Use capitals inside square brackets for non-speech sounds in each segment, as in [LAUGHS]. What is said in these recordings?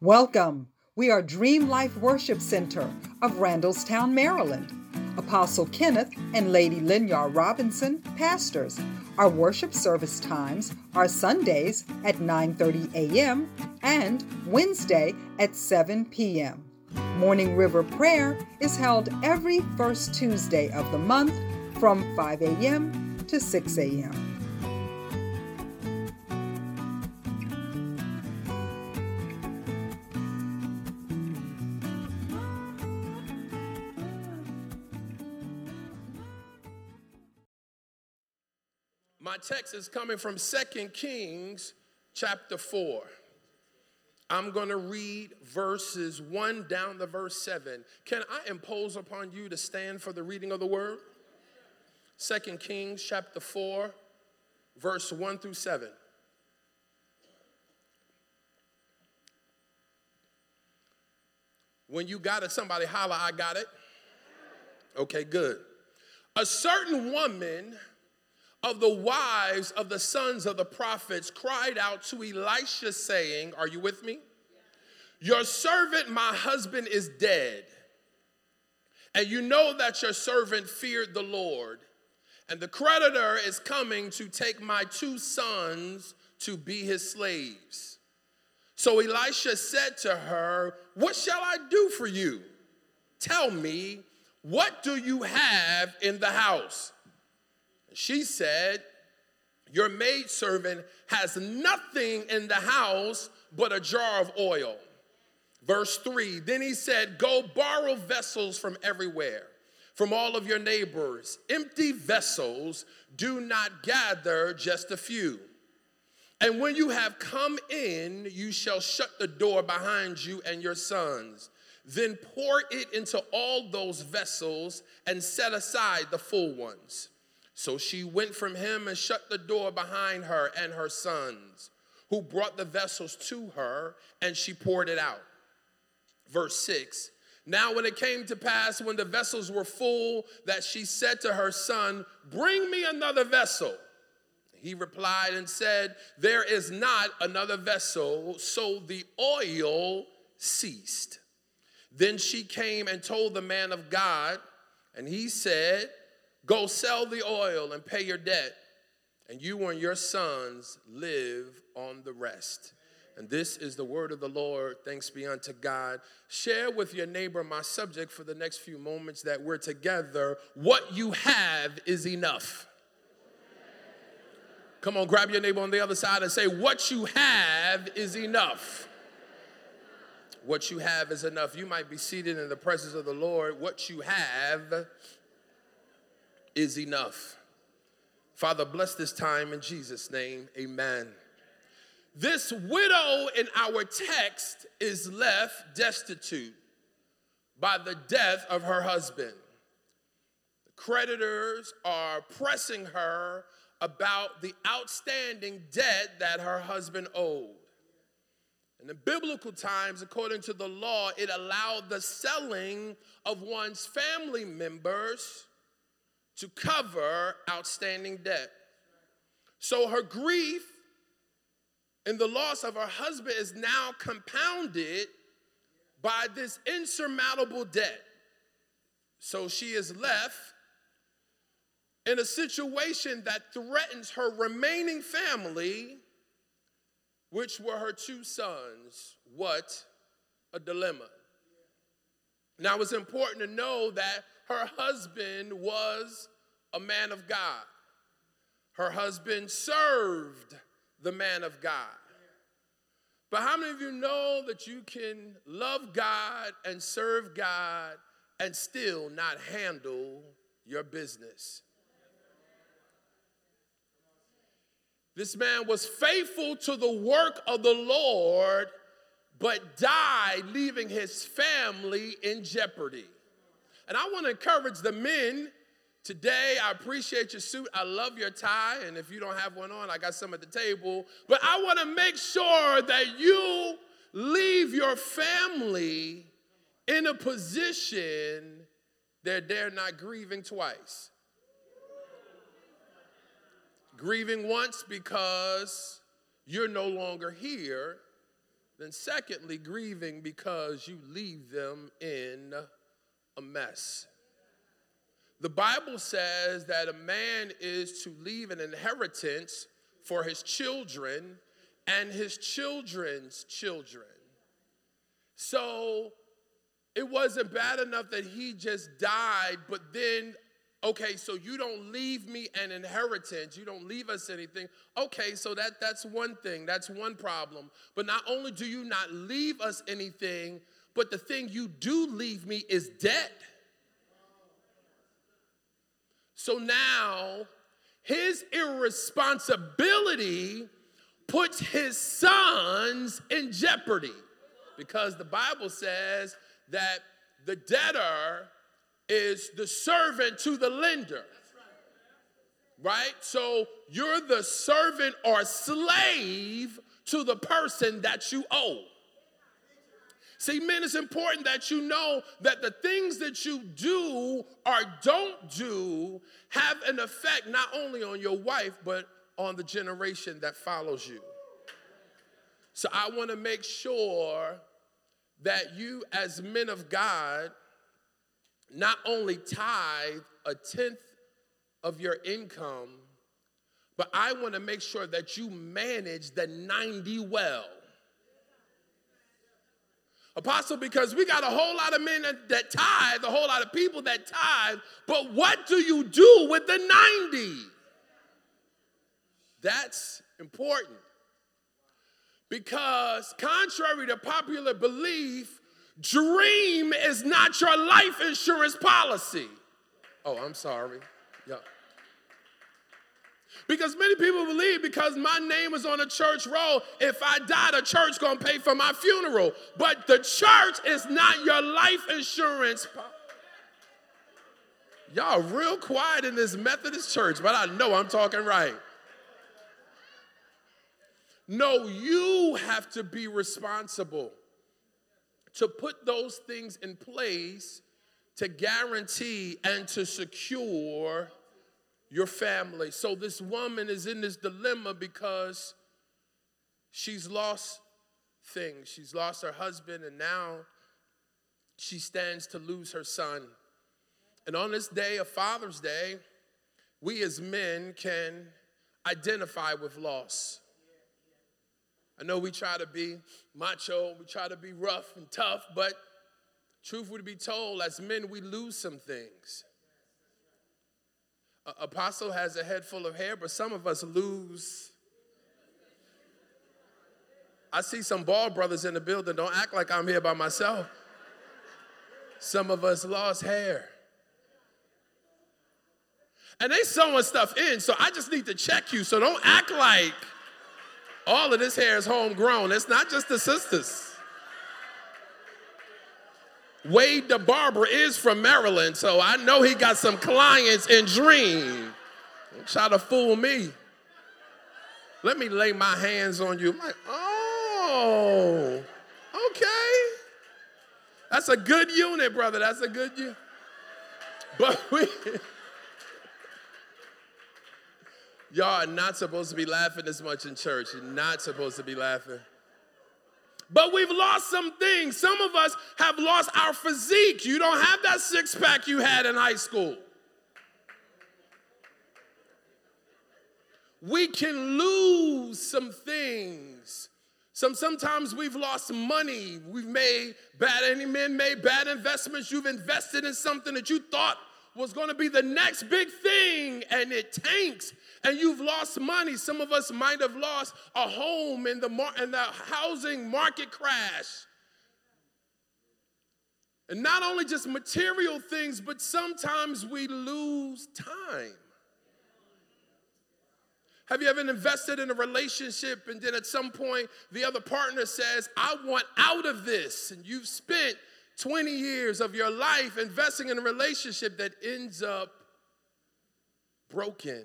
Welcome. We are DreamLife Worship Center of Randallstown, Maryland. Apostle Kenneth and Lady Linyar Robinson, pastors. Our worship service times are Sundays at 9:30 a.m. and Wednesday at 7 p.m. Morning River Prayer is held every first Tuesday of the month from 5 a.m. to 6 a.m. text is coming from Second Kings chapter 4. I'm going to read verses 1 down to verse 7. Can I impose upon you to stand for the reading of the word? Second Kings chapter 4, verse 1 through 7. When you got it, somebody holler, I got it. Okay, good. A certain woman of the wives of the sons of the prophets cried out to Elisha, saying, Are you with me? Your servant, my husband, is dead. And you know that your servant feared the Lord. And the creditor is coming to take my two sons to be his slaves. So Elisha said to her, What shall I do for you? Tell me, what do you have in the house? She said, Your maidservant has nothing in the house but a jar of oil. Verse 3 Then he said, Go borrow vessels from everywhere, from all of your neighbors. Empty vessels, do not gather just a few. And when you have come in, you shall shut the door behind you and your sons. Then pour it into all those vessels and set aside the full ones. So she went from him and shut the door behind her and her sons, who brought the vessels to her, and she poured it out. Verse 6 Now, when it came to pass, when the vessels were full, that she said to her son, Bring me another vessel. He replied and said, There is not another vessel. So the oil ceased. Then she came and told the man of God, and he said, Go sell the oil and pay your debt, and you and your sons live on the rest. And this is the word of the Lord. Thanks be unto God. Share with your neighbor my subject for the next few moments that we're together. What you have is enough. Come on, grab your neighbor on the other side and say, What you have is enough. What you have is enough. You might be seated in the presence of the Lord. What you have is enough. Father, bless this time in Jesus' name. Amen. This widow in our text is left destitute by the death of her husband. The creditors are pressing her about the outstanding debt that her husband owed. In the biblical times, according to the law, it allowed the selling of one's family members to cover outstanding debt. So her grief and the loss of her husband is now compounded by this insurmountable debt. So she is left in a situation that threatens her remaining family, which were her two sons. What a dilemma. Now, it's important to know that her husband was a man of God. Her husband served the man of God. But how many of you know that you can love God and serve God and still not handle your business? This man was faithful to the work of the Lord, but died leaving his family in jeopardy. And I want to encourage the men today. I appreciate your suit. I love your tie. And if you don't have one on, I got some at the table. But I want to make sure that you leave your family in a position that they're not grieving twice. Grieving once because you're no longer here, Then, secondly, grieving because you leave them in a mess. The Bible says that a man is to leave an inheritance for his children and his children's children. So it wasn't bad enough that he just died, but then, okay, so you don't leave me an inheritance, you don't leave us anything. Okay, so that, that's one thing, that's one problem. But not only do you not leave us anything, but the thing you do leave me is debt. So now his irresponsibility puts his sons in jeopardy because the Bible says that the debtor is the servant to the lender. Right? So you're the servant or slave to the person that you owe. See, men, it's important that you know that the things that you do or don't do have an effect not only on your wife, but on the generation that follows you. So I want to make sure that you, as men of God, not only tithe a tenth of your income, but I want to make sure that you manage the 90 well. Apostle, because we got a whole lot of men that, tithe, a whole lot of people that tithe, but what do you do with the 90? That's important. Because, contrary to popular belief, dream is not your life insurance policy. Oh, I'm sorry. Yeah. Because many people believe because my name is on a church roll, if I die, the church gonna pay for my funeral. But the church is not your life insurance. Y'all real quiet in this Methodist church, but I know I'm talking right. No, you have to be responsible to put those things in place to guarantee and to secure your family. So this woman is in this dilemma because she's lost things. She's lost her husband, and now she stands to lose her son. And on this day of Father's Day, we as men can identify with loss. I know we try to be macho, we try to be rough and tough, but truth would be told, as men, we lose some things. Apostle has a head full of hair, but some of us lose. I see some bald brothers in the building. Don't act like I'm here by myself. Some of us lost hair. And they sewing stuff in, so I just need to check you. So don't act like all of this hair is homegrown. It's not just the sisters. Wade the barber is from Maryland, so I know he got some clients in Dream. Don't try to fool me. Let me lay my hands on you. I'm like, oh, okay. That's a good unit, brother. That's a good unit. But we, [LAUGHS] y'all are not supposed to be laughing this much in church. You're not supposed to be laughing. But we've lost some things. Some of us have lost our physique. You don't have that six pack you had in high school. We can lose some things. Some sometimes we've lost money. We've made bad any men made bad investments. You've invested in something that you thought was going to be the next big thing and it tanks and you've lost money. Some of us might have lost a home in the, mar- in the housing market crash. And not only just material things, but sometimes we lose time. Have you ever invested in a relationship and then at some point the other partner says, I want out of this? And you've spent 20 years of your life investing in a relationship that ends up broken.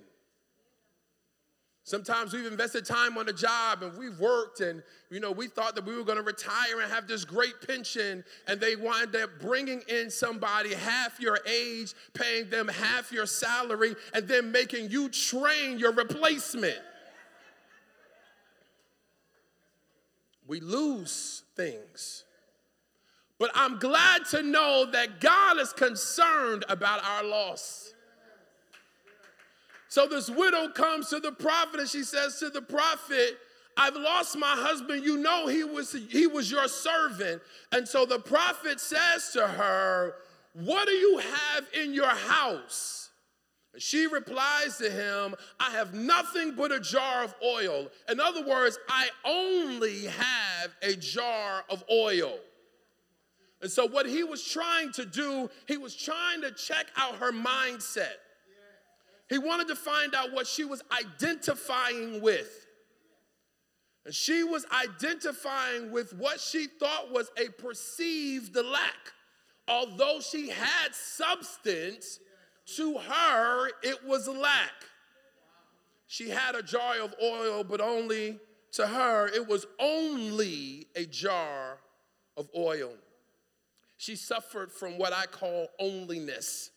Sometimes we've invested time on a job and we've worked and you know we thought that we were going to retire and have this great pension and they wind up bringing in somebody half your age, paying them half your salary and then making you train your replacement. we lose things. But I'm glad to know that God is concerned about our loss. So this widow comes to the prophet and she says to the prophet, I've lost my husband. You know he was he was your servant. And so the prophet says to her, "What do you have in your house?" And she replies to him, I have nothing but a jar of oil. In other words, I only have a jar of oil. And so, what he was trying to do, he was trying to check out her mindset. He wanted to find out what she was identifying with. And she was identifying with what she thought was a perceived lack. Although she had substance, to her it was lack. She had a jar of oil, but only to her it was only a jar of oil. She suffered from what I call onlyness.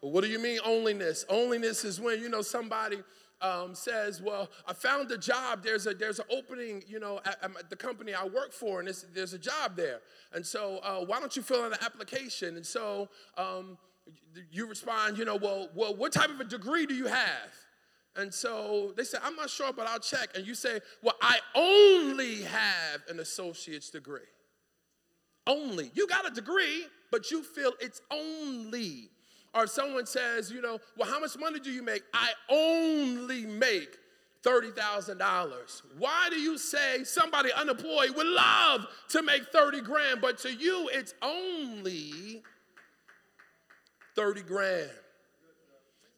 what do you mean onlyness? Onlyness is when, you know, somebody um, says, "Well, I found a job. There's a there's an opening, you know, at, at the company I work for, and there's a job there. And so, uh, why don't you fill out an application?" And so um, you respond, you know, "Well, well, what type of a degree do you have?" And so they say, "I'm not sure, but I'll check." And you say, "Well, I only have an associate's degree." Only. You got a degree, but you feel it's only. Or someone says, you know, well, how much money do you make? I only make $30,000. Why do you say somebody unemployed would love to make 30 grand, but to you it's only 30 grand?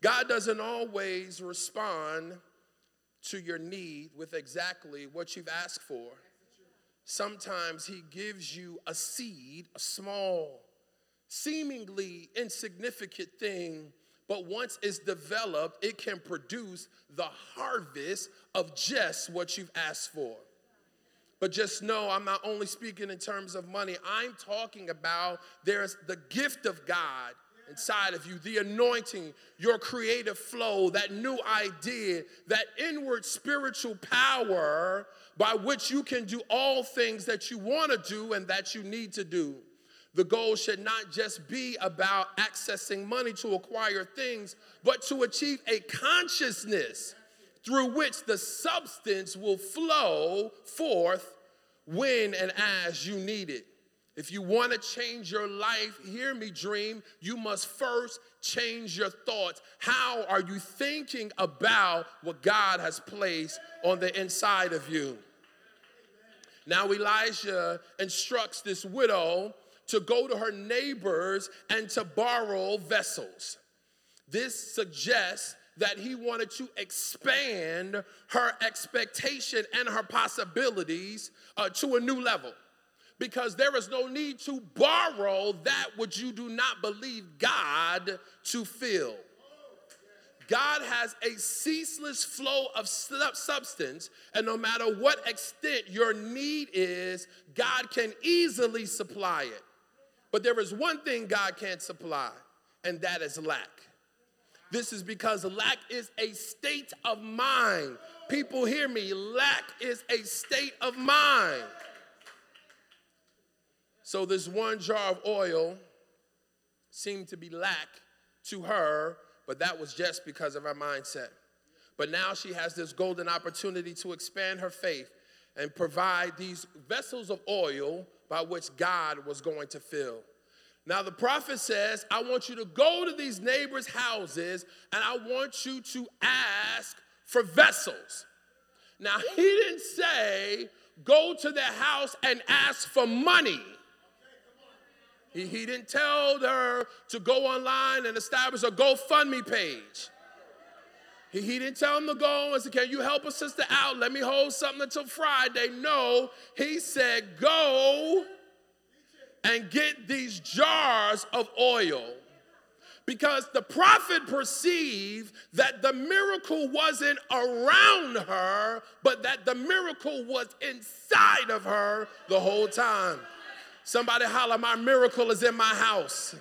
God doesn't always respond to your need with exactly what you've asked for. Sometimes he gives you a seed, a small, seemingly insignificant thing, but once it's developed, it can produce the harvest of just what you've asked for. But just know I'm not only speaking in terms of money, I'm talking about there's the gift of God inside of you, the anointing, your creative flow, that new idea, that inward spiritual power by which you can do all things that you want to do and that you need to do. The goal should not just be about accessing money to acquire things, but to achieve a consciousness through which the substance will flow forth when and as you need it. If you want to change your life, hear me, dream, you must first change your thoughts. How are you thinking about what God has placed on the inside of you? Now, Elijah instructs this widow to go to her neighbors and to borrow vessels. This suggests that he wanted to expand her expectation and her possibilities uh, to a new level because there is no need to borrow that which you do not believe God to fill. God has a ceaseless flow of substance, and no matter what extent your need is, God can easily supply it. But there is one thing God can't supply, and that is lack. This is because lack is a state of mind. People hear me, lack is a state of mind. So, this one jar of oil seemed to be lack to her, but that was just because of her mindset. But now she has this golden opportunity to expand her faith and provide these vessels of oil by which God was going to fill. Now, the prophet says, I want you to go to these neighbors' houses and I want you to ask for vessels. Now, he didn't say, go to their house and ask for money. He, he didn't tell her to go online and establish a GoFundMe page. He, he didn't tell him to go and say, Can you help a sister out? Let me hold something until Friday. No, he said, Go and get these jars of oil. Because the prophet perceived that the miracle wasn't around her, but that the miracle was inside of her the whole time. Somebody holler, My miracle is in my house.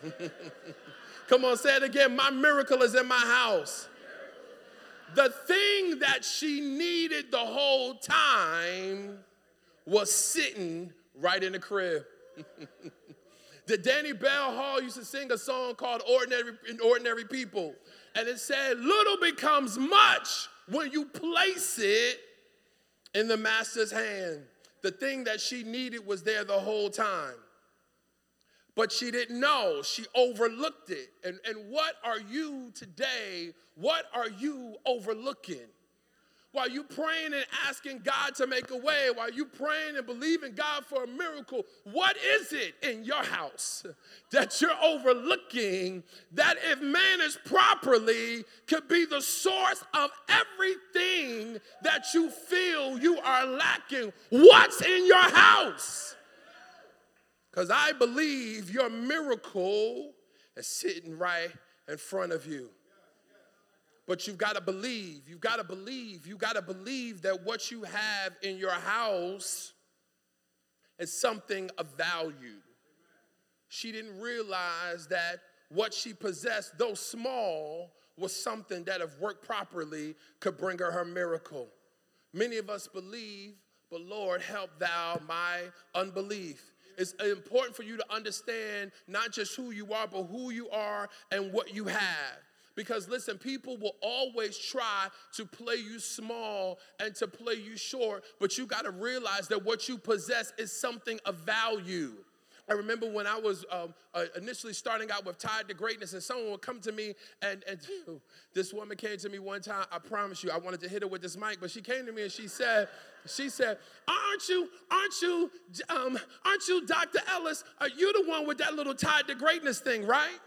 [LAUGHS] Come on, say it again. My miracle is in my house. The thing that she needed the whole time was sitting right in the crib. [LAUGHS] the Danibelle Hall used to sing a song called Ordinary, Ordinary People. And it said, Little becomes much when you place it in the master's hand. The thing that she needed was there the whole time. But she didn't know. She overlooked it. And, and what are you today? What are you overlooking? While you praying and asking God to make a way, while you praying and believing God for a miracle, what is it in your house that you're overlooking that if managed properly could be the source of everything that you feel you are lacking? What's in your house? Because I believe your miracle is sitting right in front of you. But you've got to believe, you've got to believe, you've got to believe that what you have in your house is something of value. She didn't realize that what she possessed, though small, was something that, if worked properly, could bring her her miracle. Many of us believe, but Lord, help thou my unbelief. It's important for you to understand not just who you are, but who you are and what you have. Because listen, people will always try to play you small and to play you short, but you got to realize that what you possess is something of value. I remember when I was um, uh, initially starting out with Tie to Greatness, and someone would come to me, and, and this woman came to me one time. I promise you, I wanted to hit her with this mic, but she came to me and she said, "She said, aren't you, aren't you, um, aren't you, Dr. Ellis? Are you the one with that little Tie to Greatness thing, right?"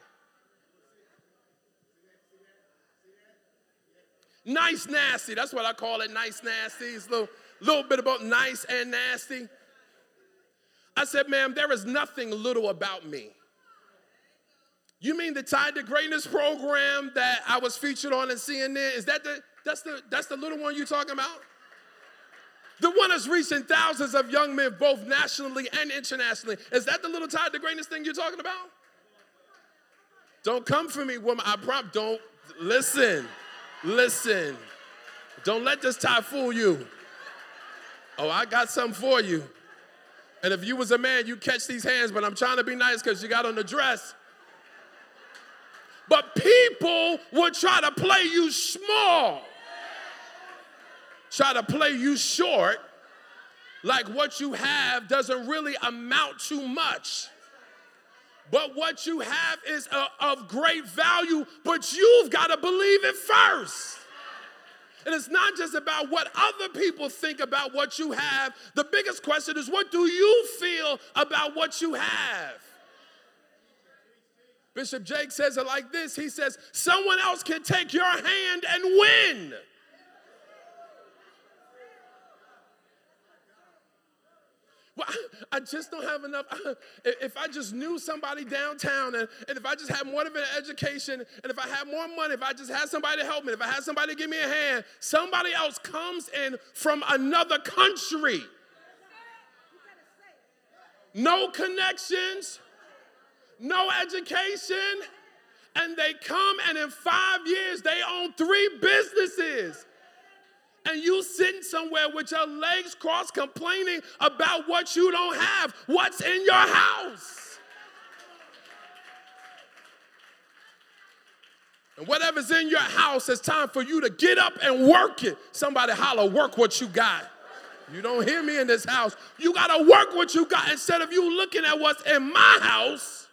Nice nasty. That's what I call it. Nice nasty. It's a little, little bit about nice and nasty. I said, ma'am, there is nothing little about me. You mean the Tie to Greatness program that I was featured on in CNN? Is that the that's the that's the little one you talking about? The one that's reaching thousands of young men, both nationally and internationally. Is that the little Tie to Greatness thing you're talking about? Don't come for me, woman. I prompt. Don't listen. Listen, don't let this tie fool you. Oh, I got something for you. And if you was a man, you catch these hands, but I'm trying to be nice because you got on the dress. But people will try to play you small, try to play you short, like what you have doesn't really amount to much. But what you have is a, of great value, but you've got to believe it first. And it's not just about what other people think about what you have. The biggest question is what do you feel about what you have? Bishop Jakes says it like this He says, Someone else can take your hand and win. Well, I just don't have enough. If I just knew somebody downtown, and, and if I just had more of an education, and if I had more money, if I just had somebody to help me, if I had somebody to give me a hand, somebody else comes in from another country. No connections, no education, and they come and in five years they own three businesses and you sitting somewhere with your legs crossed complaining about what you don't have. What's in your house? And whatever's in your house, it's time for you to get up and work it. Somebody holler, work what you got. You don't hear me in this house. You got to work what you got instead of you looking at what's in my house.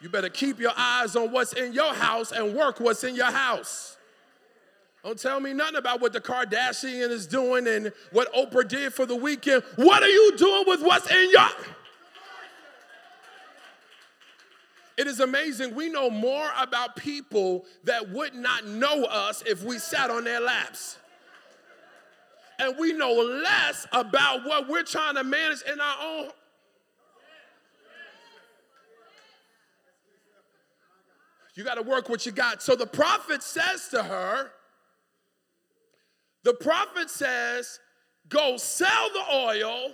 You better keep your eyes on what's in your house and work what's in your house. Don't tell me nothing about what the Kardashian is doing and what Oprah did for the weekend. What are you doing with what's in your It is amazing. We know more about people that would not know us if we sat on their laps. And we know less about what we're trying to manage in our own. You got to work what you got. So the prophet says to her, the prophet says, Go sell the oil,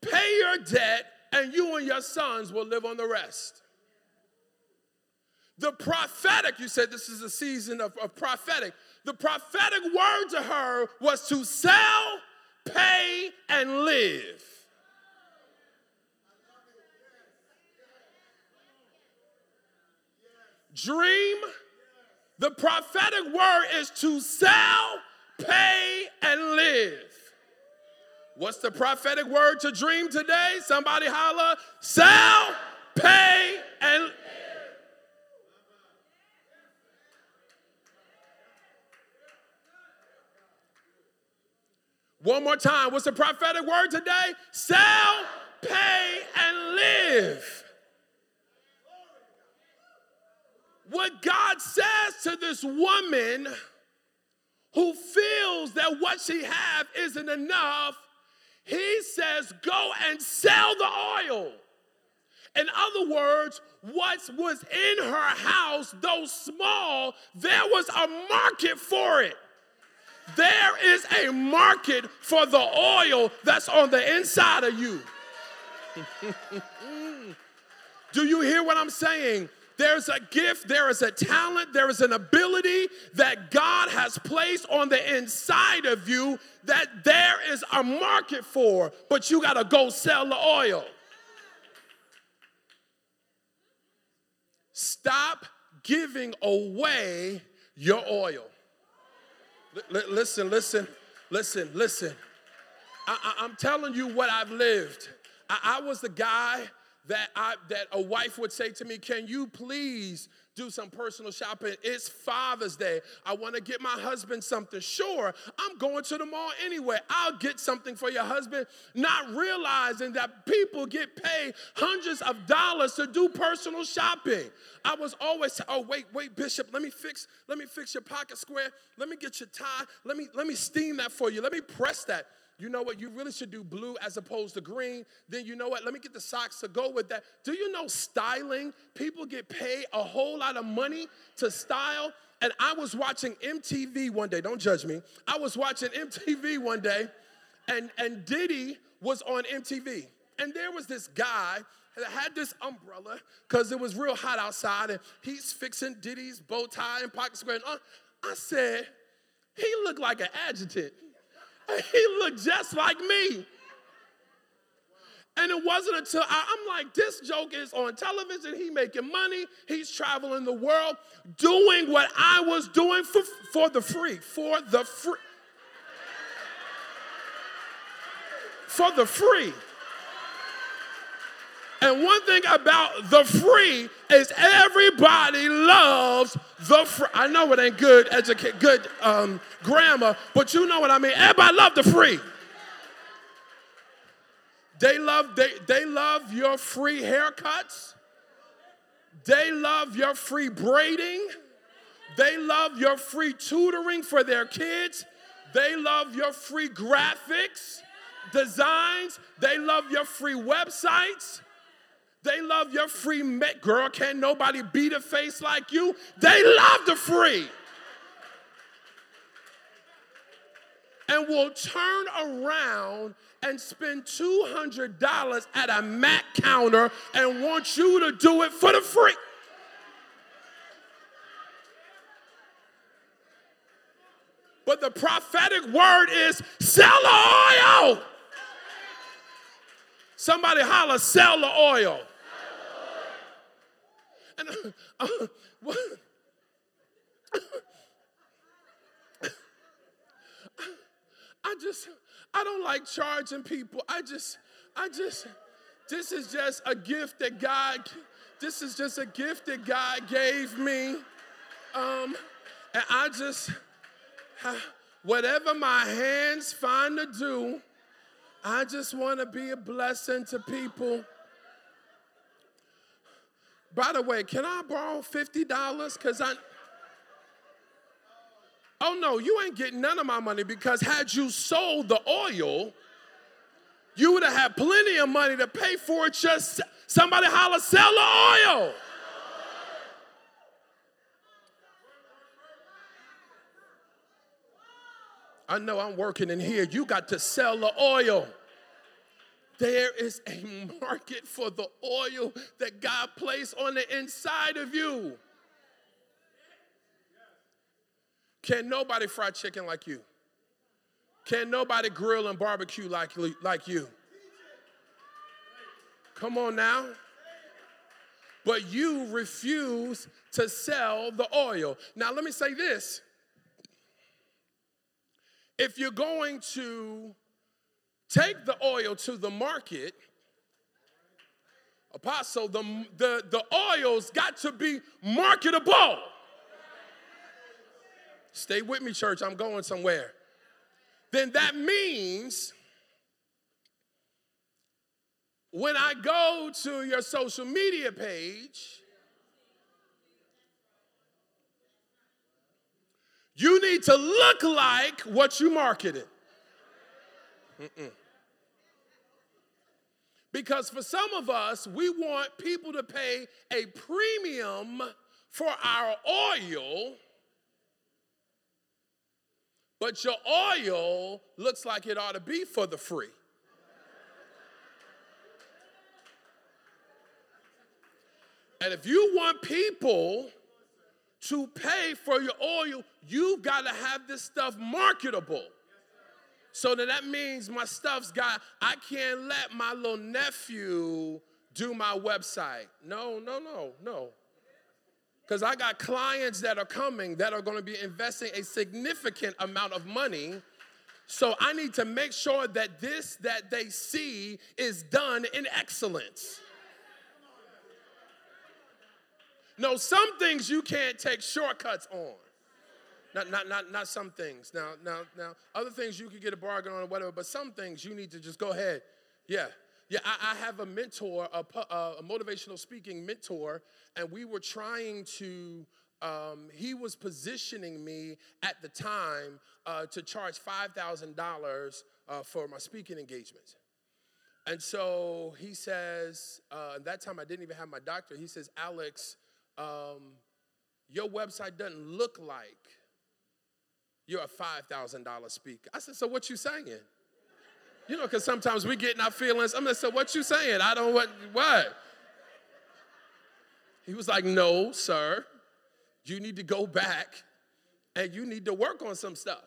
pay your debt, and you and your sons will live on the rest. The prophetic, you said this is a season of, of prophetic. The prophetic word to her was to sell, pay, and live. Dream. The prophetic word is to sell, pay, and live. What's the prophetic word to dream today? Somebody holler, sell, pay, and live. One more time. What's the prophetic word today? Sell, pay, and live. What God says to this woman who feels that what she have isn't enough, he says, go and sell the oil. In other words, what was in her house, though small, there was a market for it. There is a market for the oil that's on the inside of you. [LAUGHS] Do you hear what I'm saying? There's a gift, there is a talent, there is an ability that God has placed on the inside of you that there is a market for, but you got to go sell the oil. Stop giving away your oil. L- listen, listen, listen, listen. I- am telling you what I've lived. I, I was the guy that I that a wife would say to me, "Can you please do some personal shopping? It's Father's Day. I want to get my husband something. Sure, I'm going to the mall anyway. I'll get something for your husband." Not realizing that people get paid hundreds of dollars to do personal shopping. I was always, "Oh, wait, wait, Bishop, let me fix let me fix your pocket square. Let me get your tie. Let me let me steam that for you. Let me press that." You know what, you really should do blue as opposed to green. Then you know what, let me get the socks to go with that. Do you know styling? People get paid a whole lot of money to style. And I was watching MTV one day, don't judge me. I was watching MTV one day, and, and Diddy was on MTV. And there was this guy that had this umbrella because it was real hot outside, and he's fixing Diddy's bow tie and pocket square. And uh, I said, he looked like an adjutant. [LAUGHS] He looked just like me. And it wasn't until I, am like, this joke is on television. He making money. He's traveling the world, doing what I was doing for, for the free, for the free, for the free. And one thing about the free is everybody loves the free. I know it ain't good educate, good um, grammar, but you know what I mean. Everybody love the free. They love they, they love your free haircuts. They love your free braiding. They love your free tutoring for their kids. They love your free graphics, designs. They love your free websites. They love your free met girl. Can't nobody beat a face like you. They love the free. And will turn around and spend $200 at a Mac counter and want you to do it for the free. But the prophetic word is sell the oil. Somebody holler, sell the oil. And uh, [LAUGHS] I just, I don't like charging people. I just, I just, this is just a gift that God, this is just a gift that God gave me. Um, and I just, whatever my hands find to do, I just want to be a blessing to people. By the way, can I borrow $50? Because I. Oh no, you ain't getting none of my money because had you sold the oil, you would have had plenty of money to pay for it. Just somebody holler, sell the oil. I know I'm working in here. You got to sell the oil. There is a market for the oil that God placed on the inside of you. Can nobody fry chicken like you? Can nobody grill and barbecue like, like you? Come on now. But you refuse to sell the oil. Now, let me say this. If you're going to take the oil to the market, apostle, the, the, the oil's got to be marketable. Stay with me, church. I'm going somewhere then that means when I go to your social media page, you need to look like what you marketed. Mm-mm. Because for some of us, we want people to pay a premium for our oil but your oil looks like it ought to be for the free. And if you want people to pay for your oil, you've got to have this stuff marketable. So that, that means my stuff's got, I can't let my little nephew do my website. No, no, no, no. Because I got clients that are coming that are going to be investing a significant amount of money. So I need to make sure that this that they see is done in excellence. No, some things you can't take shortcuts on. Not, not, not, not some things. Now, now, now, other things you can get a bargain on or whatever, but some things you need to just go ahead. Yeah, yeah, I, I have a mentor, a, a, motivational speaking mentor, and we were trying to, um, he was positioning me at the time uh, to charge $5,000 uh, for my speaking engagements. And so he says, uh, at that time I didn't even have my doctor. He says, Alex, um, your website doesn't look like you're a $5,000 speaker. I said, so what you saying? You know, because sometimes we get in our feelings. I'm gonna say, what you saying? I don't what what? He was like, no, sir. You need to go back and you need to work on some stuff.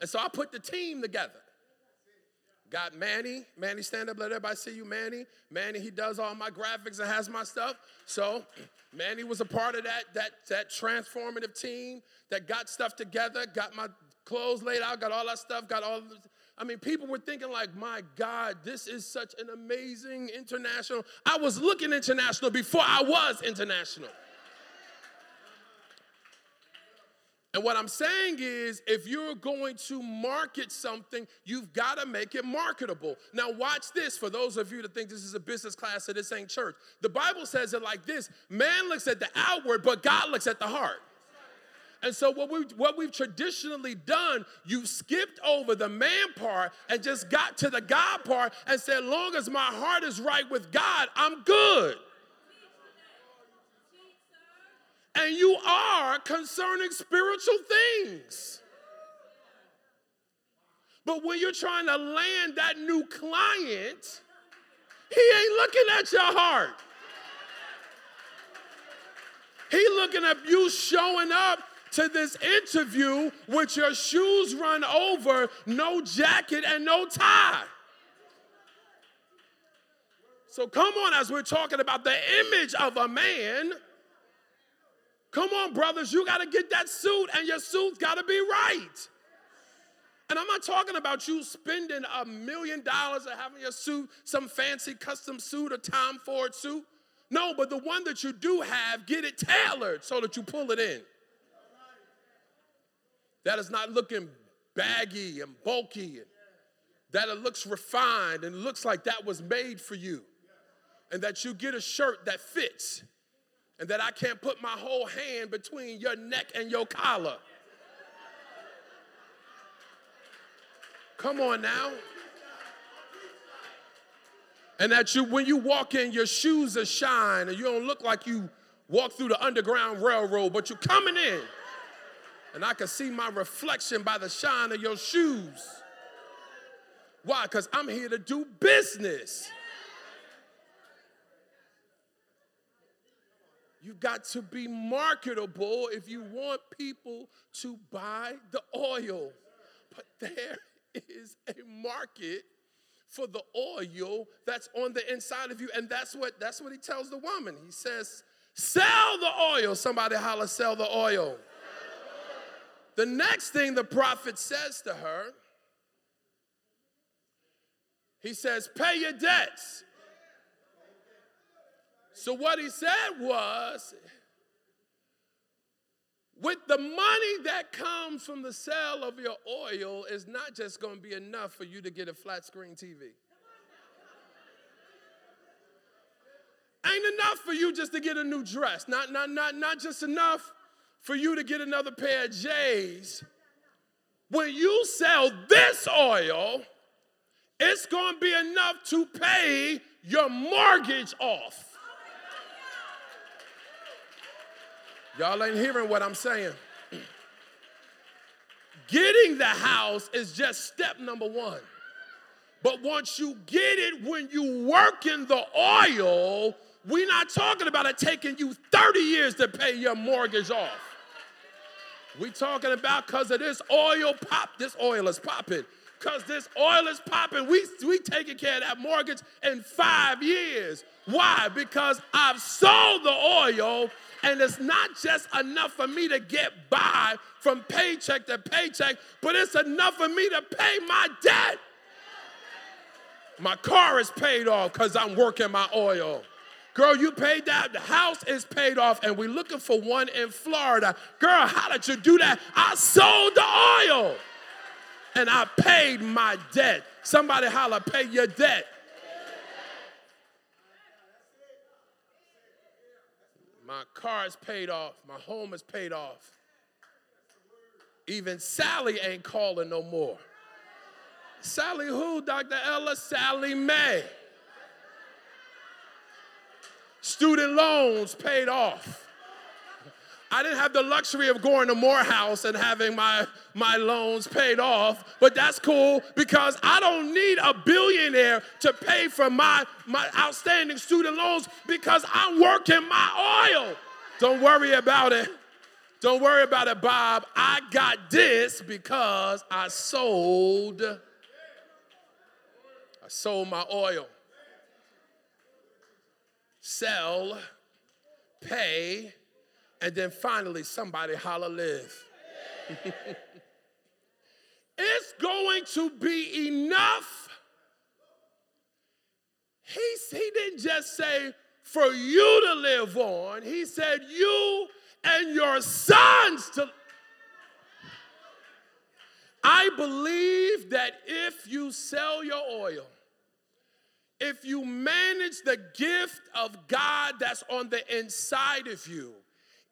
And so I put the team together. Got Manny. Manny, stand up, let everybody see you, Manny. Manny, he does all my graphics and has my stuff. So Manny was a part of that, that, that transformative team that got stuff together, got my clothes laid out, got all that stuff, got all I mean, people were thinking, like, my God, this is such an amazing international. I was looking international before I was international. And what I'm saying is, if you're going to market something, you've got to make it marketable. Now, watch this for those of you that think this is a business class, so this ain't church. The Bible says it like this man looks at the outward, but God looks at the heart. And so what we what we've traditionally done, you skipped over the man part and just got to the God part and said, long as my heart is right with God, I'm good. And you are concerning spiritual things. But when you're trying to land that new client, he ain't looking at your heart. He looking at you showing up to this interview with your shoes run over, no jacket, and no tie. So come on, as we're talking about the image of a man. Come on, brothers, you got to get that suit, and your suit's got to be right. And I'm not talking about you spending a million dollars and having your suit, some fancy custom suit, a Tom Ford suit. No, but the one that you do have, get it tailored so that you pull it in that is not looking baggy and bulky, and that it looks refined and looks like that was made for you, and that you get a shirt that fits, and that I can't put my whole hand between your neck and your collar. Come on now. And that you, when you walk in, your shoes are shine, and you don't look like you walk through the Underground Railroad, but you're coming in and I can see my reflection by the shine of your shoes. Why? Because I'm here to do business. You've got to be marketable if you want people to buy the oil. But there is a market for the oil that's on the inside of you. And that's what that's what he tells the woman. He says, sell the oil. Somebody holler, sell the oil. The next thing the prophet says to her, he says, pay your debts. So what he said was, with the money that comes from the sale of your oil is not just going to be enough for you to get a flat screen TV. Ain't enough for you just to get a new dress. Not, not, not, not just enough for you to get another pair of J's. When you sell this oil, it's going to be enough to pay your mortgage off. Y'all ain't hearing what I'm saying. Getting the house is just step number one. But once you get it, when you work in the oil, we're not talking about it taking you 30 years to pay your mortgage off. We talking about because of this oil pop, this oil is popping. Because this oil is popping, we, we taking care of that mortgage in five years. Why? Because I've sold the oil and it's not just enough for me to get by from paycheck to paycheck, but it's enough for me to pay my debt. My car is paid off because I'm working my oil. Girl, you paid that. The house is paid off, and we're looking for one in Florida. Girl, how did you do that? I sold the oil and I paid my debt. Somebody holler, pay your debt. My car is paid off. My home is paid off. Even Sally ain't calling no more. Sally who, Dr. Ellis? Sallie Mae. Student loans paid off. I didn't have the luxury of going to Morehouse and having my, my loans paid off, but that's cool because I don't need a billionaire to pay for my, my outstanding student loans because I'm working my oil. Don't worry about it. Don't worry about it, Bob. I got this because I sold I sold my oil. Sell, pay, and then finally, somebody holler live. [LAUGHS] it's going to be enough. He, he didn't just say for you to live on, he said you and your sons to. I believe that if you sell your oil, if you manage the gift of God that's on the inside of you,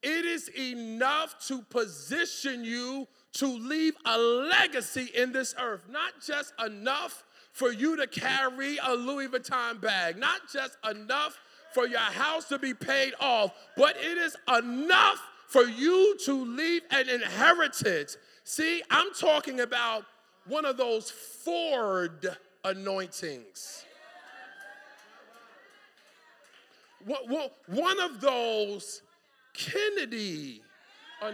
it is enough to position you to leave a legacy in this earth. Not just enough for you to carry a Louis Vuitton bag, not just enough for your house to be paid off, but it is enough for you to leave an inheritance. See, I'm talking about one of those Ford anointings. One of those Kennedy. Uh,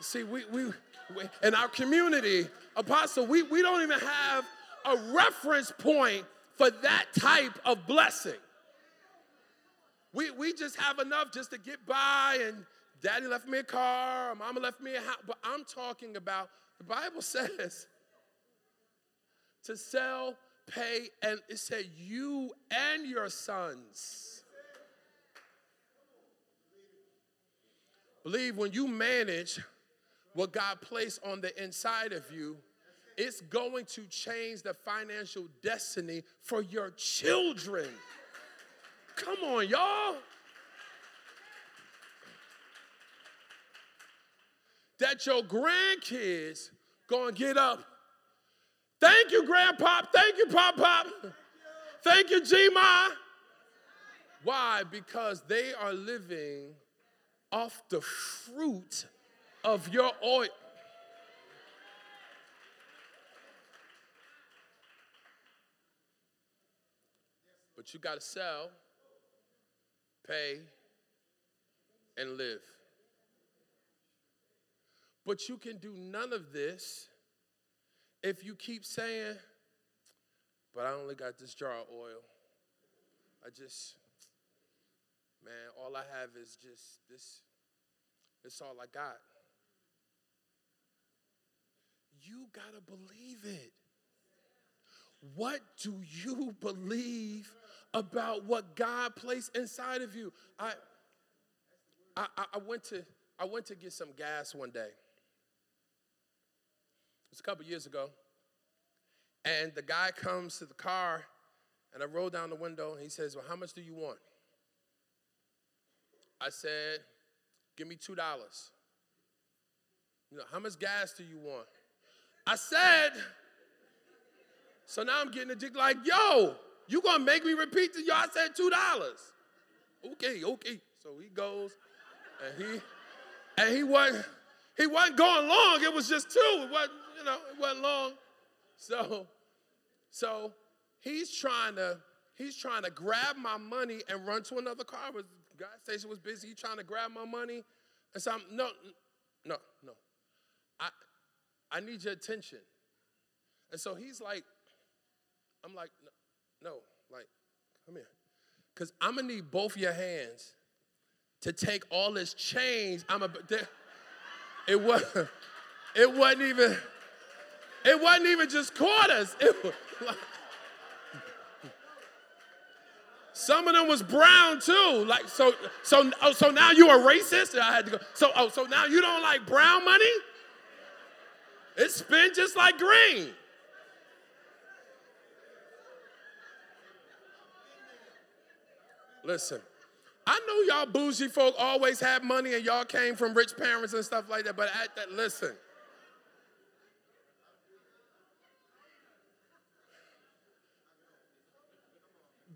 See, we, we, we, in our community, Apostle, we, we don't even have a reference point for that type of blessing. We, we just have enough just to get by, and daddy left me a car, mama left me a house. But I'm talking about, the Bible [LAUGHS] says to sell, pay, and it said you and your sons Believe when you manage what God placed on the inside of you, it's going to change the financial destiny for your children. Come on, y'all. That your grandkids gonna get up. Thank you, Grandpa. Thank you, Pop Pop. Thank you, G Ma. Why? Because they are living off the fruit of your oil. But you got to sell, pay, and live. But you can do none of this if you keep saying, but I only got this jar of oil, I just, man, all I have is just this, this all I got. You gotta believe it. What do you believe about what God placed inside of you? I, I, I went to I went to get some gas one day. It was a couple years ago. And the guy comes to the car, and I roll down the window, and he says, Well, how much do you want? I said, Give me $2. You know, how much gas do you want? I said, so now I'm getting a dick like, yo, you gonna make me repeat to you? I said $2. Okay, okay. So he goes, and he and he wasn't he wasn't going long. It was just two. It wasn't, you know, it wasn't long. So, so he's trying to he's trying to grab my money and run to another car. Gas station was busy. He's trying to grab my money, and so I'm no, no, no. I I need your attention. And so he's like, I'm like, no, no like, come here, because I'm gonna need both your hands to take all this change. I'm a it was [LAUGHS] it wasn't even it wasn't even just quarters. [LAUGHS] It was like, some of them was brown too. Like so so oh, so now you a racist? I had to go. So oh so now you don't like brown money? It's spent just like green. Listen. I know y'all bougie folk always had money and y'all came from rich parents and stuff like that, but at that, listen.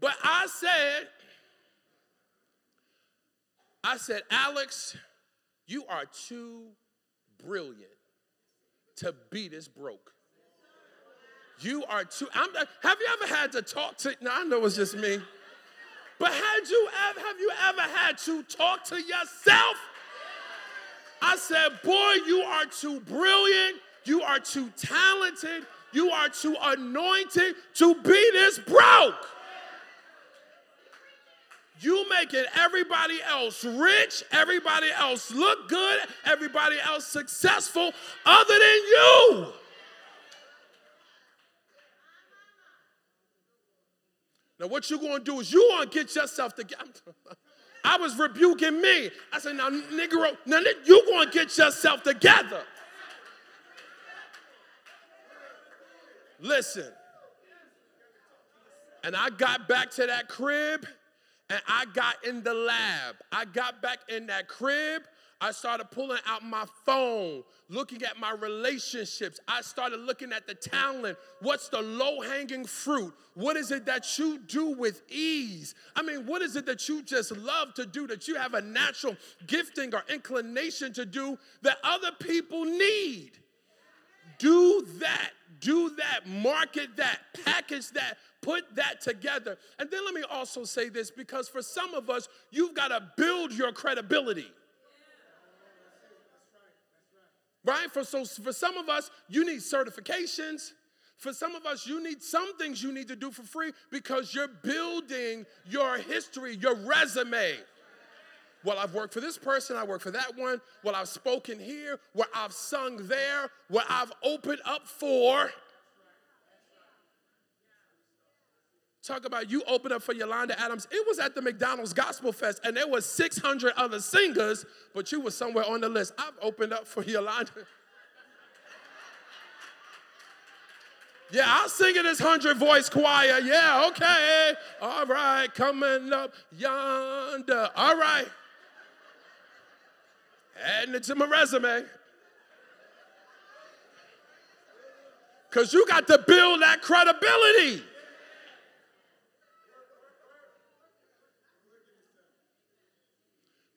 But I said, I said, Alex, you are too brilliant to be this broke. You are too. I'm, have you ever had to talk to? No, I know it's just me. But had you ever, have you ever had to talk to yourself? I said, boy, you are too brilliant, you are too talented, you are too anointed to be this broke. You making everybody else rich, everybody else look good, everybody else successful, other than you. Now, what you're to do is you to get yourself together. [LAUGHS] I was rebuking me. I said, now, Negro, now you to get yourself together. Listen. And I got back to that crib and I got in the lab. I got back in that crib I started pulling out my phone, looking at my relationships. I started looking at the talent. What's the low hanging fruit? What is it that you do with ease? I mean, what is it that you just love to do, that you have a natural gifting or inclination to do that other people need? Do that. Do that. Market that. Package that. Put that together. And then let me also say this because for some of us, you've got to build your credibility. Right? For so for some of us, you need certifications. For some of us, you need some things you need to do for free because you're building your history, your resume. Well, I've worked for this person, I work for that one. Well, I've spoken here, where I've sung there, where I've opened up for. Talk about you open up for Yolanda Adams. It was at the McDonald's Gospel Fest, and there was 600 other singers, but you were somewhere on the list. I've opened up for Yolanda. [LAUGHS] Yeah, I'll sing in this hundred voice choir. Yeah, okay. All right, coming up yonder. All right. Adding it to my resume. Because you got to build that credibility.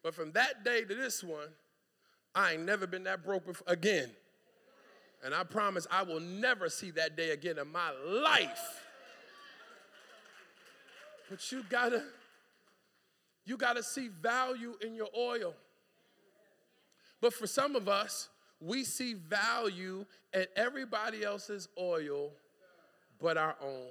But from that day to this one, I ain't never been that broke again. And I promise I will never see that day again in my life. But you gotta, you gotta see value in your oil. But for some of us, we see value in everybody else's oil but our own.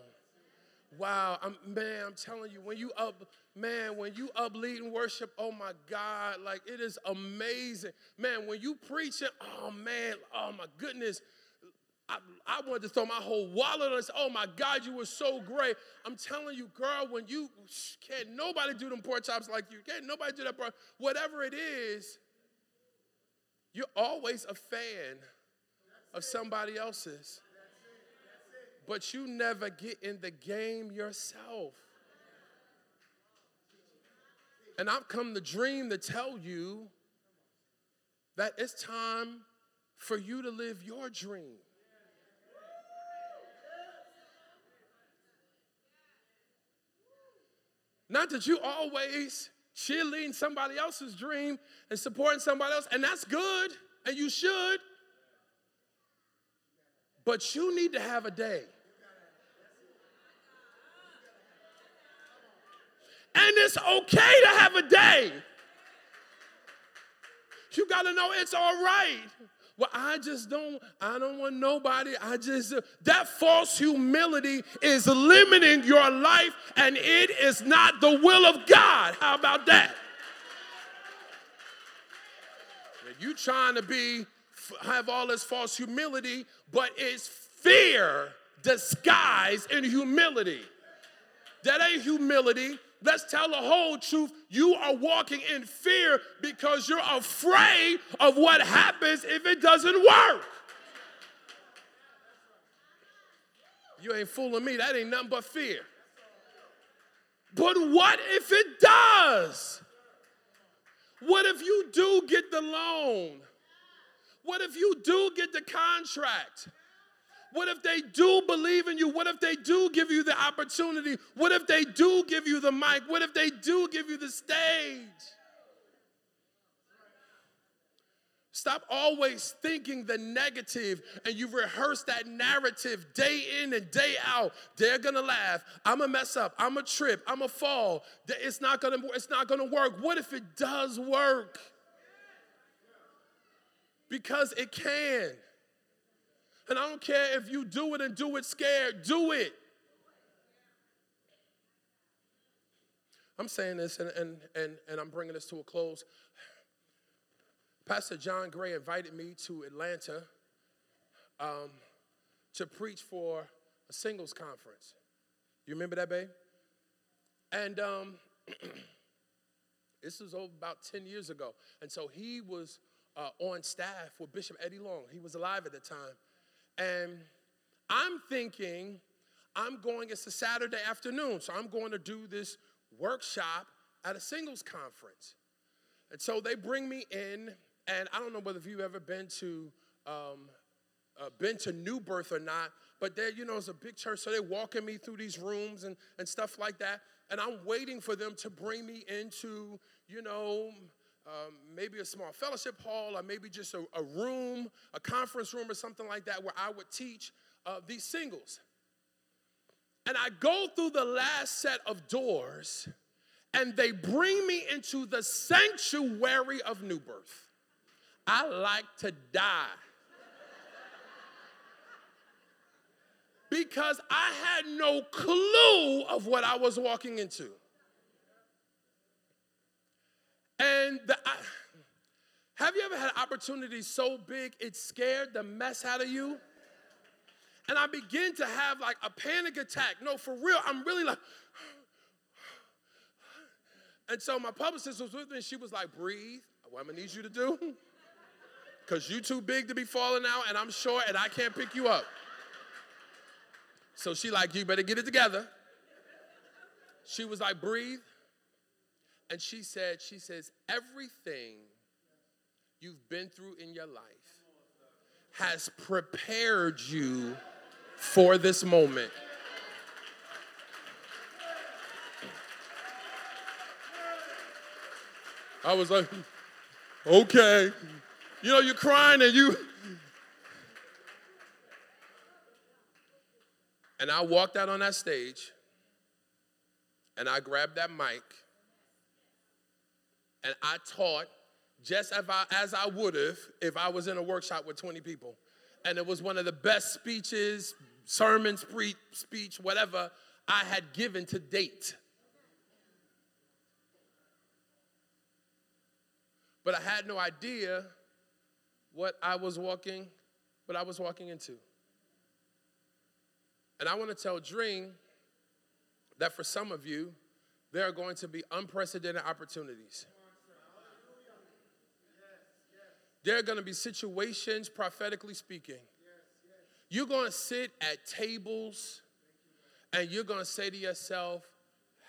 Wow, I'm, man, I'm telling you, when you up, man, when you up leading worship, oh my God, like it is amazing. Man, when you preach it, oh man, oh my goodness. I, I wanted to throw my whole wallet on this. Oh my God, you were so great. I'm telling you, girl, when you can't nobody do them pork chops like you. Can't nobody do that pork. Whatever it is, you're always a fan of somebody else's but you never get in the game yourself. And I've come to dream to tell you that it's time for you to live your dream. Not that you always cheerleading somebody else's dream and supporting somebody else, and that's good, and you should. But you need to have a day And it's okay to have a day. You got to know it's all right. Well, I just don't, I don't want nobody. I just, uh, that false humility is limiting your life and it is not the will of God. How about that? You trying to be, have all this false humility, but it's fear disguised in humility. That ain't humility. Let's tell the whole truth. You are walking in fear because you're afraid of what happens if it doesn't work. You ain't fooling me. That ain't nothing but fear. But what if it does? What if you do get the loan? What if you do get the contract? What if they do believe in you? What if they do give you the opportunity? What if they do give you the mic? What if they do give you the stage? Stop always thinking the negative and you rehearse that narrative day in and day out. They're gonna laugh. I'm gonna mess up. I'm gonna trip. I'm gonna fall. It's not gonna, it's not gonna work. What if it does work? Because it can. And I don't care if you do it and do it scared, do it. I'm saying this and, and, and, and I'm bringing this to a close. Pastor John Gray invited me to Atlanta um, to preach for a singles conference. You remember that, babe? And um, [CLEARS THROAT] this was about 10 years ago. And so he was uh, on staff with Bishop Eddie Long. He was alive at the time. And I'm thinking, I'm going, it's a Saturday afternoon, so I'm going to do this workshop at a singles conference. And so they bring me in, and I don't know whether you've ever been to um, uh, been to New Birth or not, but there, you know, it's a big church, so they're walking me through these rooms and, and stuff like that. And I'm waiting for them to bring me into, you know, um, maybe a small fellowship hall or maybe just a, a, room, a conference room or something like that where I would teach uh, these singles. And I go through the last set of doors and they bring me into the sanctuary of new birth. I like to die. because I had no clue of what I was walking into. And the, I, have you ever had an opportunity so big it scared the mess out of you? And I begin to have like a panic attack. No, for real, I'm really like, and so my publicist was with me and she was like, breathe. What I'm gonna need you to do? Because you too big to be falling out and I'm short and I can't pick you up. So she like, you better get it together. She was like, breathe. And she said, she says, everything you've been through in your life has prepared you for this moment. I was like, okay. You know, you're crying and you. And I walked out on that stage and I grabbed that mic and I taught just as I, as I would have if I was in a workshop with 20 people. And it was one of the best speeches, sermons, pre- speech, whatever I had given to date. But I had no idea what I was walking, what I was walking into. And I want to tell Dream that for some of you, there are going to be unprecedented opportunities. There are going to be situations, prophetically speaking. You're going to sit at tables and you're going to say to yourself,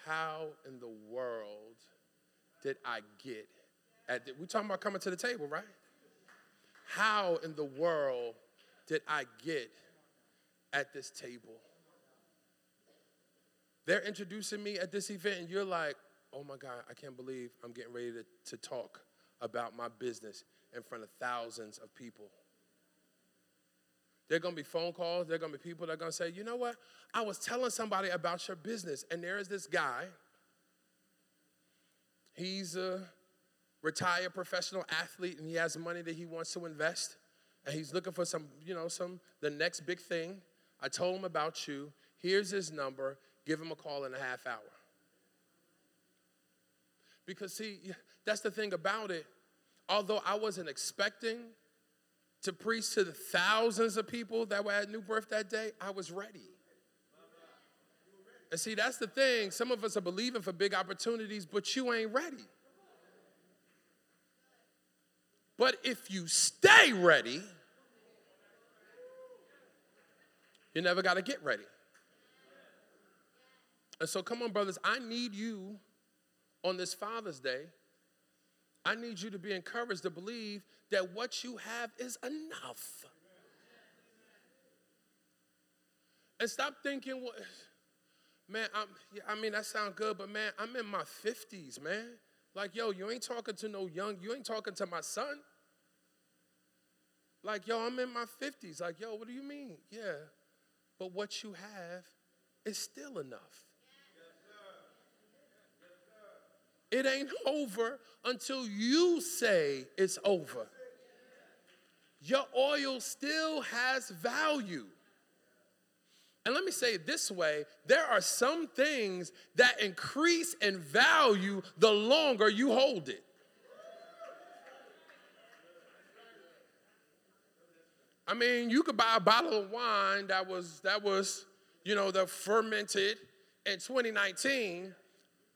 How in the world did I get at the, we're talking about coming to the table, right? How in the world did I get at this table? They're introducing me at this event, and you're like, oh my God, I can't believe I'm getting ready to, to talk about my business in front of thousands of people. There are going to be phone calls. There are going to be people that are going to say, you know what? I was telling somebody about your business, and there is this guy. He's a retired professional athlete, and he has money that he wants to invest, and he's looking for some, you know, some the next big thing. I told him about you. Here's his number. Give him a call in a half hour. Because see, that's the thing about it although I wasn't expecting to preach to the thousands of people that were at New Birth that day, I was ready. And see, that's the thing. Some of us are believing for big opportunities, but you ain't ready. But if you stay ready, you never got to get ready. And so, come on, brothers, I need you on this Father's Day I need you to be encouraged to believe that what you have is enough. And stop thinking, well, man, I'm, I mean, that sounds good, but man, I'm in my 50s, man. Like, yo, you ain't talking to no young, you ain't talking to my son. Like, yo, I'm in my 50s. Like, yo, what do you mean? Yeah, but what you have is still enough. It ain't over until you say it's over. Your oil still has value. And let me say it this way there are some things that increase in value the longer you hold it. I mean, you could buy a bottle of wine that was that was, you know, the fermented in 2019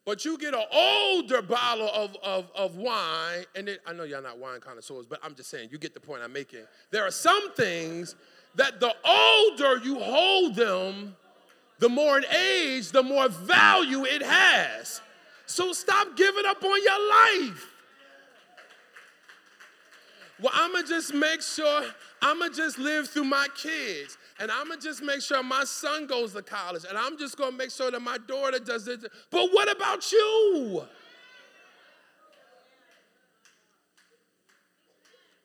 but you get an older bottle of, of, of wine, and it, I know y'all not wine connoisseurs, but I'm just saying, you get the point I'm making. There are some things that the older you hold them, the more in age, the more value it has. So stop giving up on your life. Well, I'm gonna just make sure, I'm gonna just live through my kids and I'm gonna just make sure my son goes to college, and I'm just gonna make sure that my daughter does it. But what about you?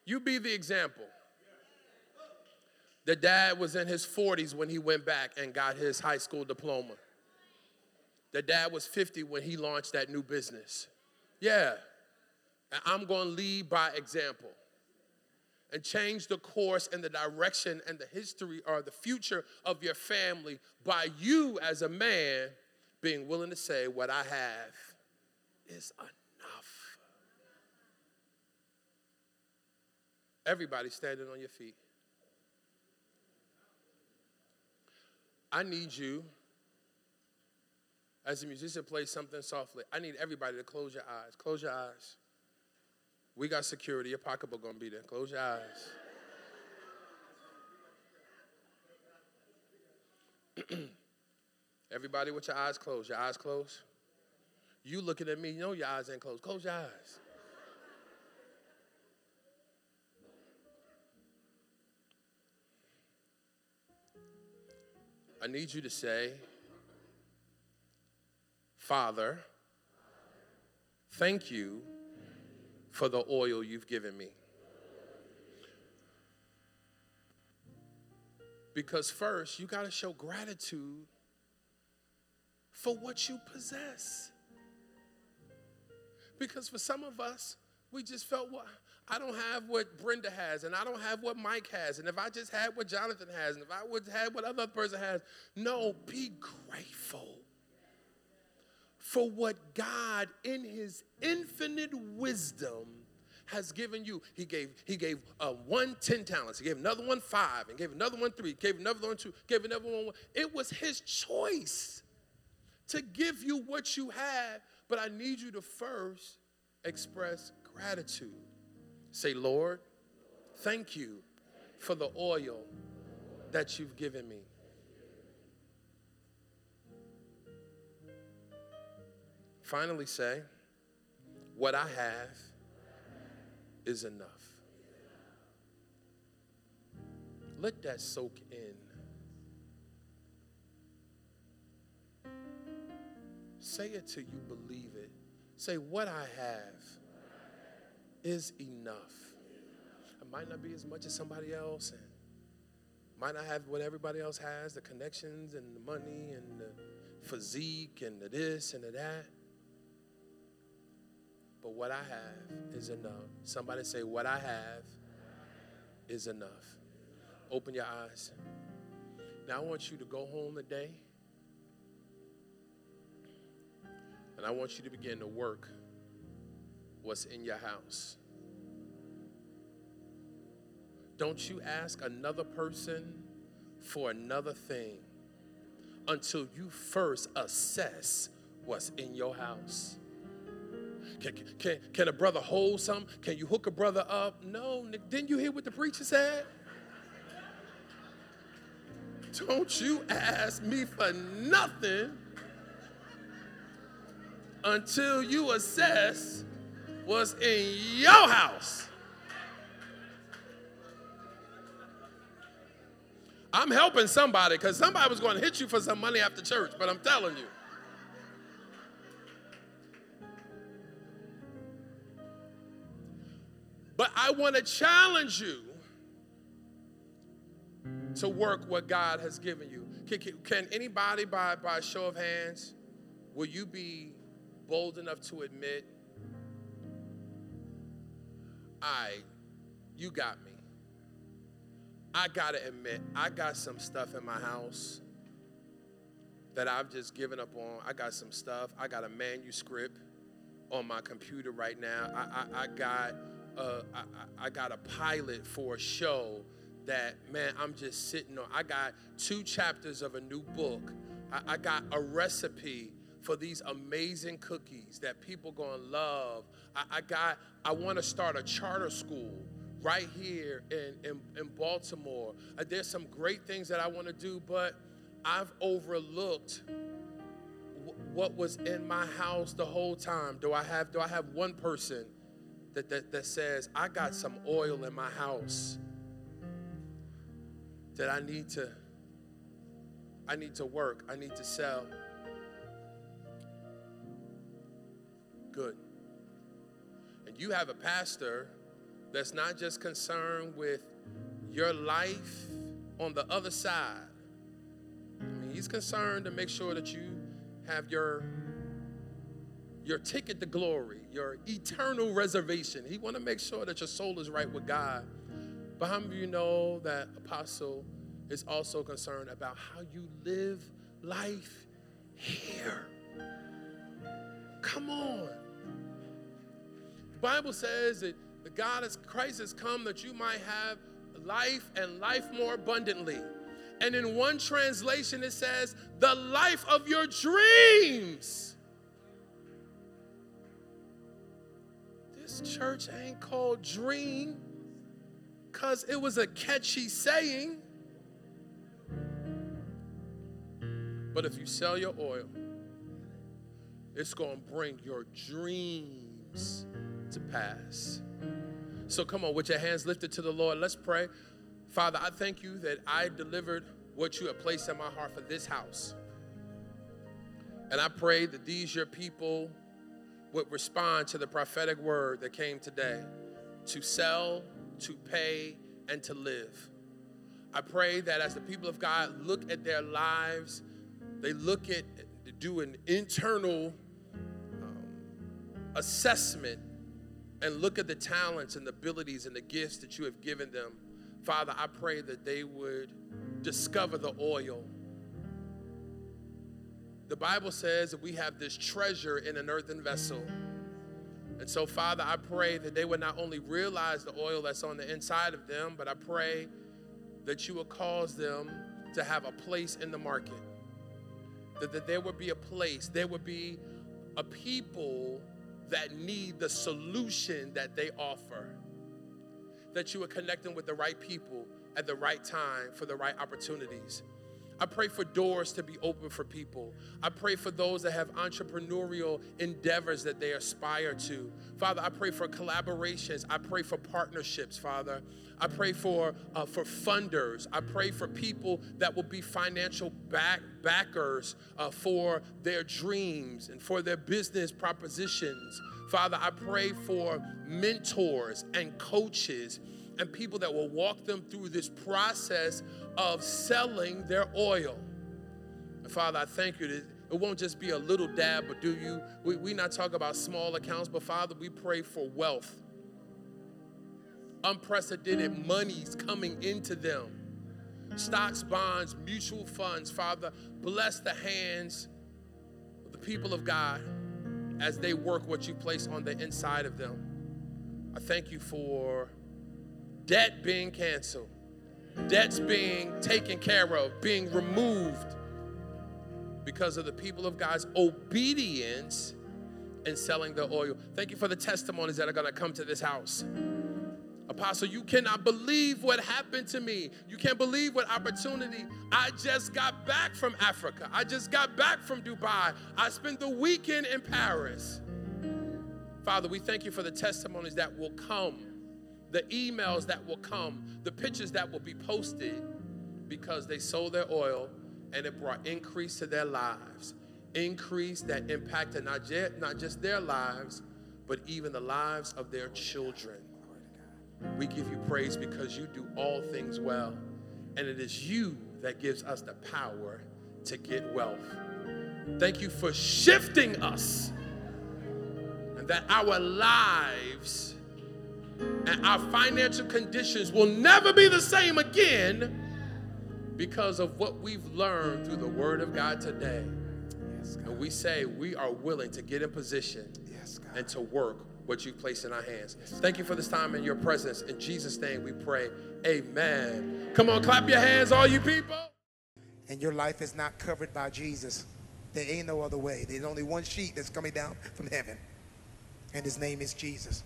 You be the example. The dad was in his 40s when he went back and got his high school diploma. The dad was 50 when he launched that new business. Yeah. And I'm going to lead by example and change the course and the direction and the history or the future of your family by you as a man being willing to say, What I have is enough. Everybody standing on your feet. I need you, as a musician plays something softly, I need everybody to close your eyes. Close your eyes. We got security. Your pocketbook gonna be there. Close your eyes. [CLEARS THROAT] Everybody with your eyes closed. Your eyes closed. You looking at me, you know your eyes ain't closed. Close your eyes. I need you to say, Father, thank you for the oil you've given me. Because first, you got to show gratitude for what you possess. Because for some of us, we just felt what I don't have what Brenda has, and I don't have what Mike has, and if I just had what Jonathan has, and if I would have what other person has, no, be grateful for what God, in His infinite wisdom, has given you. He gave He gave uh, one ten talents. He gave another one five, and gave another one three. Gave another one two. Gave another one one. It was His choice to give you what you have, but I need you to first express gratitude. Say, Lord, thank you for the oil that you've given me. Finally, say, what I have is enough. Let that soak in. Say it till you believe it. Say, what I have is enough. It might not be as much as somebody else, and might not have what everybody else has the connections and the money and the physique and the this and the that. But what I have is enough. Somebody say, What I have is enough. Open your eyes. Now, I want you to go home today, and I want you to begin to work what's in your house. Don't you ask another person for another thing until you first assess what's in your house. Can, can, can a brother hold something? Can you hook a brother up? No. Didn't you hear what the preacher said? Don't you ask me for nothing until you assess what's in your house. I'm helping somebody because somebody was going to hit you for some money after church, but I'm telling you. But I want to challenge you to work what God has given you. Can, can, anybody, by, by show of hands, will you be bold enough to admit I, you got me. I gotta admit, I got some stuff in my house that I've just given up on. I got some stuff. I got a manuscript on my computer right now. I, I, I got uh, I, I got a pilot for a show that man I'm just sitting on. I got two chapters of a new book. I, I got a recipe for these amazing cookies that people gonna love. I, I got, I wanna start a charter school right here in, in, in Baltimore. Uh, there's some great things that I wanna do, but I've overlooked what was in my house the whole time. Do I have, do I have one person that, that, that says, I got some oil in my house that I need to, I need to work, I need to sell. good. And you have a pastor that's not just concerned with your life on the other side. I mean, he's concerned to make sure that you have your your ticket to glory, your eternal reservation. He want to make sure that your soul is right with God. But how many of you know that apostle is also concerned about how you live life here? Come on. The Bible says that the God has Christ has come that you might have life and life more abundantly. And in one translation, it says, the life of your dreams. This church ain't called Dream because it was a catchy saying. But if you sell your oil, it's going to bring your dreams to pass. So come on, with your hands lifted to the Lord, let's pray. Father, I thank you that I delivered what you have placed in my heart for this house. And I pray that these, your people, would respond to the prophetic word that came today to sell, to pay, and to live. I pray that as the people of God look at their lives, they look at, do an internal um, assessment and look at the talents and the abilities and the gifts that you have given them, Father, I pray that they would discover the oil. The Bible says that we have this treasure in an earthen vessel. And so, Father, I pray that they would not only realize the oil that's on the inside of them, but I pray that you will cause them to have a place in the market. That, that there would be a place, there would be a people that need the solution that they offer. That you are connecting with the right people at the right time for the right opportunities. I pray for doors to be open for people. I pray for those that have entrepreneurial endeavors that they aspire to. Father, I pray for collaborations. I pray for partnerships, Father. I pray for uh, for funders. I pray for people that will be financial back, backers uh, for their dreams and for their business propositions. Father, I pray for mentors and coaches and people that will walk them through this process of selling their oil. And Father, I thank you that it won't just be a little dab, but do you? We, we not talk about small accounts, but Father, we pray for wealth. Unprecedented monies coming into them. Stocks, bonds, mutual funds. Father, bless the hands of the people of God as they work what you place on the inside of them. I thank you for debt being canceled, debts being taken care of, being removed because of the people of God's obedience and selling the oil. Thank you for the testimonies that are going to come to this house. Apostle, you cannot believe what happened to me. You can't believe what opportunity. I just got back from Africa. I just got back from Dubai. I spent the weekend in Paris. Father, we thank you for the testimonies that will come the emails that will come, the pictures that will be posted because they sold their oil and it brought increase to their lives. Increase that impacted not, not just their lives, but even the lives of their children. We give you praise because you do all things well, and it is you that gives us the power to get wealth. Thank you for shifting us, and that our lives and our financial conditions will never be the same again because of what we've learned through the Word of God today. Yes, God. And we say we are willing to get in position yes, and to work what you've placed in our hands. Yes, Thank you for this time in your presence. In Jesus' name we pray. Amen. Come on, clap your hands, all you people. And your life is not covered by Jesus. There ain't no other way. There's only one sheet that's coming down from heaven, and his name is Jesus.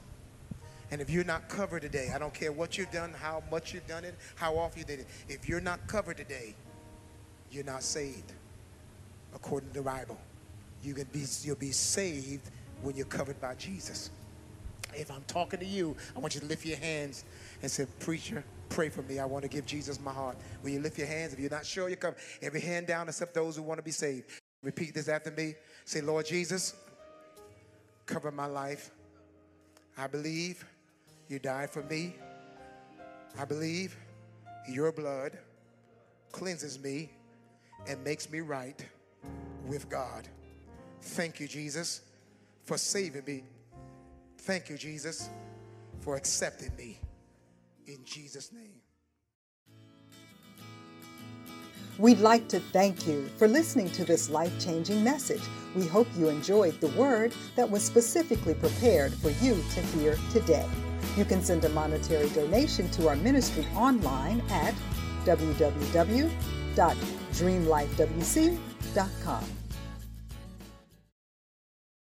And if you're not covered today, I don't care what you've done, how much you've done it, how often you did it. If you're not covered today, you're not saved, according to the Bible. You can be, you'll be saved when you're covered by Jesus. If I'm talking to you, I want you to lift your hands and say, Preacher, pray for me. I want to give Jesus my heart. Will you lift your hands? If you're not sure, you come. Every hand down except those who want to be saved. Repeat this after me. Say, Lord Jesus, cover my life. I believe you died for me. I believe your blood cleanses me and makes me right with God. Thank you, Jesus, for saving me. Thank you, Jesus, for accepting me. In Jesus' name. We'd like to thank you for listening to this life changing message. We hope you enjoyed the word that was specifically prepared for you to hear today. You can send a monetary donation to our ministry online at www.dreamlifewc.com.